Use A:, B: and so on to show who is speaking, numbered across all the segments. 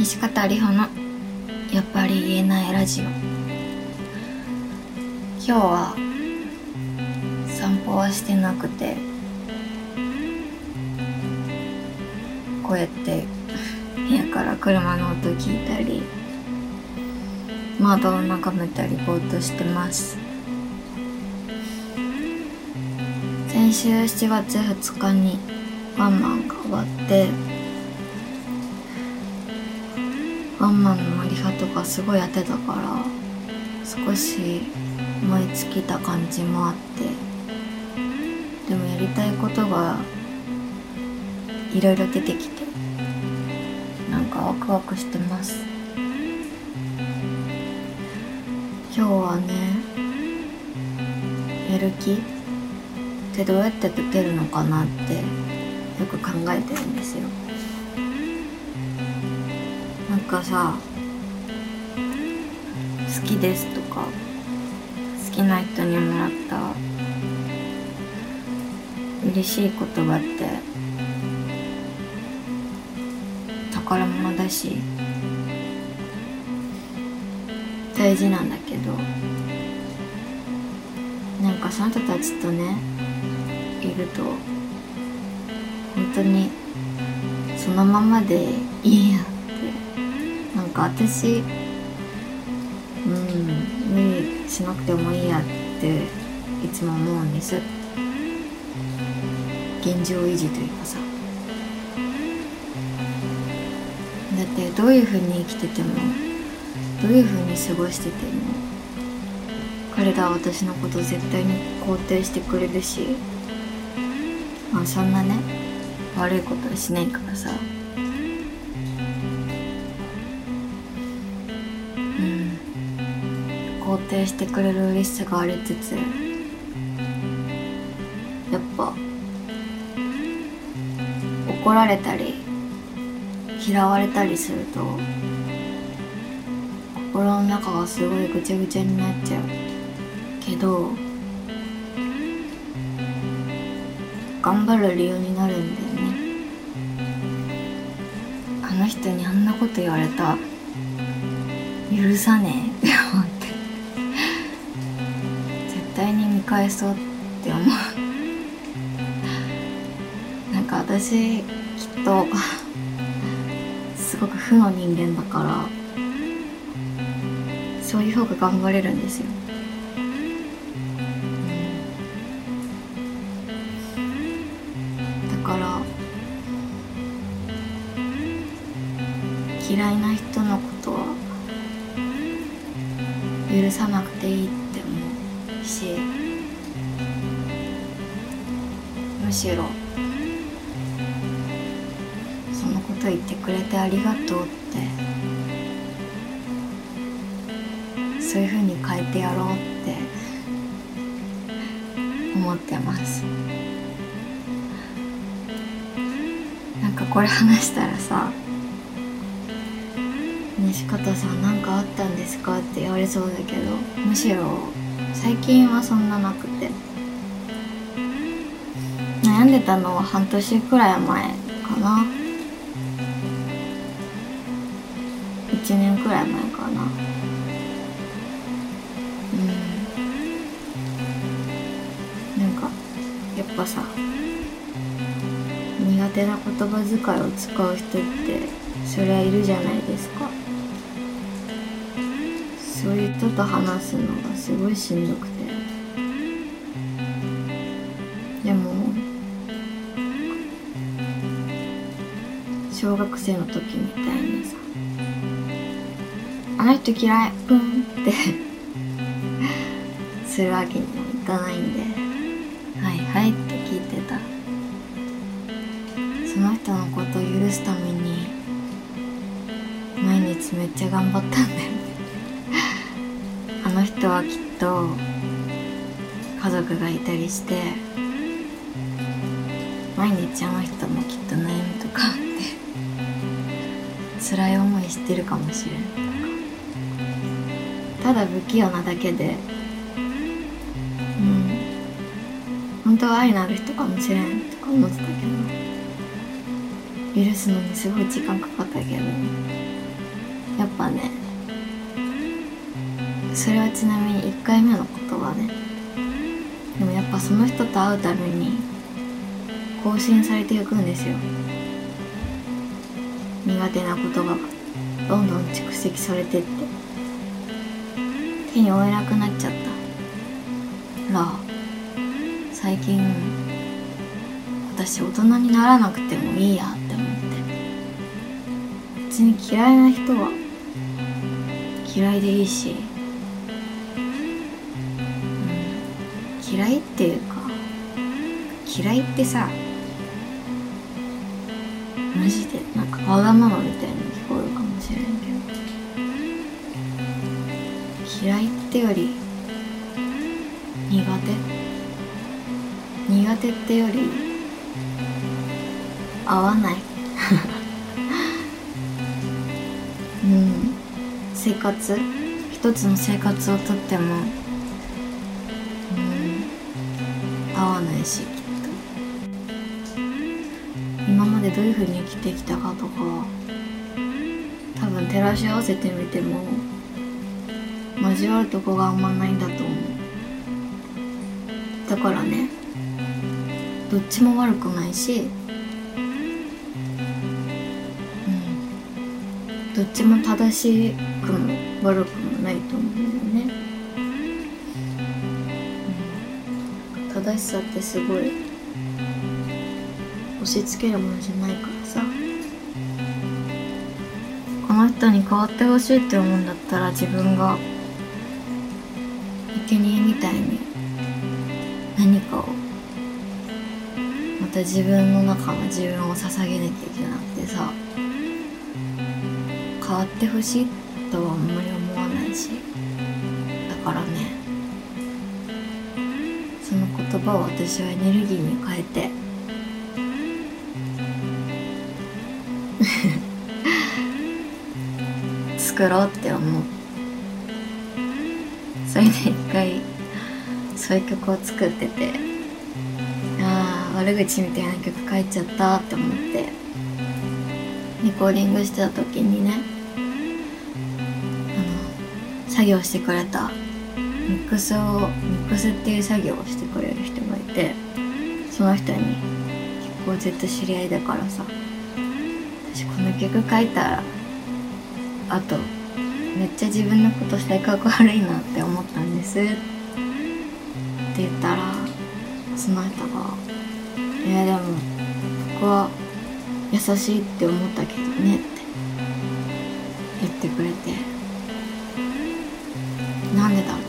A: 西方里穂のやっぱり言えないラジオ。今日は散歩はしてなくてこうやって部屋から車の音聞いたり窓を眺めたりぼーっとしてます。先週7月2日にワンマンが終わってワンマンのリハとかすごいやってたから少し燃え尽きた感じもあってでもやりたいことがいろいろ出てきてなんかワクワクしてます。今日はねやる気？ってどうやって出てるのかなってよく考えてるんですよ。なんかさ好きですとか好きな人にもらった嬉しい言葉って宝物だし大事なんだけどなんかその人たちとねいると本当にそのままでいいやか私うん無理しなくてもいいやっていつも思うんです。現状維持というかさ。だってどういうふうに生きててもどういうふうに過ごしてても彼らは私のこと絶対に肯定してくれるしまあそんなね悪いことはしないからさ。肯定してくれる嬉しさがありつつやっぱ怒られたり嫌われたりすると心の中がすごいぐちゃぐちゃになっちゃうけど頑張る理由になるんだよね。あの人にあんなこと言われた。許さねえ。見返そうって思う。なんか私きっとすごく負の人間だからそういう方が頑張れるんですよ。だから嫌いな人のことは許さなくていいって思うし。むしろ。そのこと言ってくれてありがとうって。そういう風に変えてやろうって。思ってます。なんかこれ話したらさ西方さん何かあったんですか？って言われそうだけどむしろ最近はそんななくて。悩んでたのは半年くらい前かな。1年くらい前かな。うん。なんかやっぱさ苦手な言葉遣いを使う人ってそりゃいるじゃないですか。そういう人と話すのがすごいしんどくて。小学生の時みたいにさ「あの人嫌いうん」ってするわけにもいかないんで「はいはい」って聞いてた。その人のことを許すために毎日めっちゃ頑張ったんだよね。あの人はきっと家族がいたりして毎日あの人もきっと悩辛い思いしてるかもしれん。ただ不器用なだけで。うん。本当は愛のある人かもしれんとか思ってたけど。許すのにすごい時間かかったけど。やっぱね。それはちなみに1回目の言葉ね。でもやっぱその人と会うために更新されていくんですよ。苦手な言葉がどんどん蓄積されてって手に負えなくなっちゃった。ら最近私大人にならなくてもいいやって思って。別に嫌いな人は嫌いでいいし、うん、嫌いっていうか嫌いってさマジでなんかわがままみたいに聞こえるかもしれんけど。嫌いってより苦手。苦手ってより合わない。うん。生活。一つの生活をとってもうん。合わないし。今までどういうふうに生きてきたかとか多分照らし合わせてみても交わるとこがあんまないんだと思う。だからねどっちも悪くないしうんどっちも正しくも悪くもないと思うんだよね、うん、正しさってすごい押し付けるものじゃないからさ。この人に変わってほしいって思うんだったら自分が生贄みたいに何かをまた自分の中の自分を捧げなきゃいけなくてさ。変わってほしいとはあんまり思わないし。だからねその言葉を私はエネルギーに変えて作ろうって思う。それで一回そういう曲を作っててああ悪口みたいな曲書いちゃったって思ってレコーディングしてた時にねあの作業してくれたミックスをミックスっていう作業をしてくれる人がいてその人に結構ずっと知り合いだからさ私この曲書いたらあとめっちゃ自分のこと性格悪いなって思ったんです。って言ったらその人が「いやでも僕は優しいって思ったけどね」って言ってくれて。なんでだろう。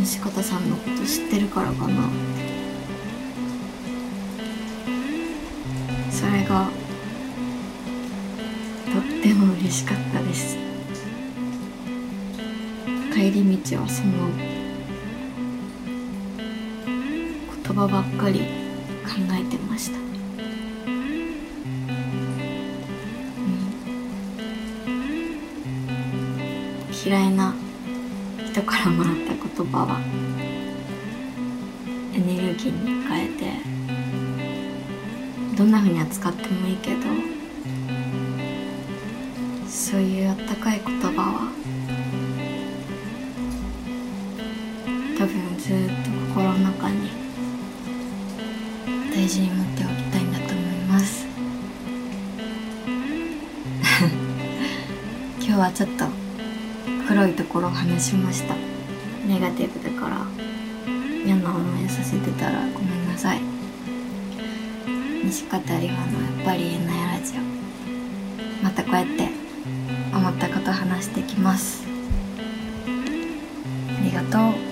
A: 西方さんのこと知ってるからかなって。それが嬉しかったです。帰り道はその言葉ばっかり考えてました、うん、嫌いな人からもらった言葉はエネルギーに変えてどんな風に扱ってもいいけどそういうあったかい言葉は多分ずっと心の中に大事に持っておきたいんだと思います。今日はちょっと黒いところを話しました。ネガティブだから嫌な思いさせてたらごめんなさい。西方里帆のやっぱり言えないラジオまたこうやって思ったこと話してきます。ありがとう。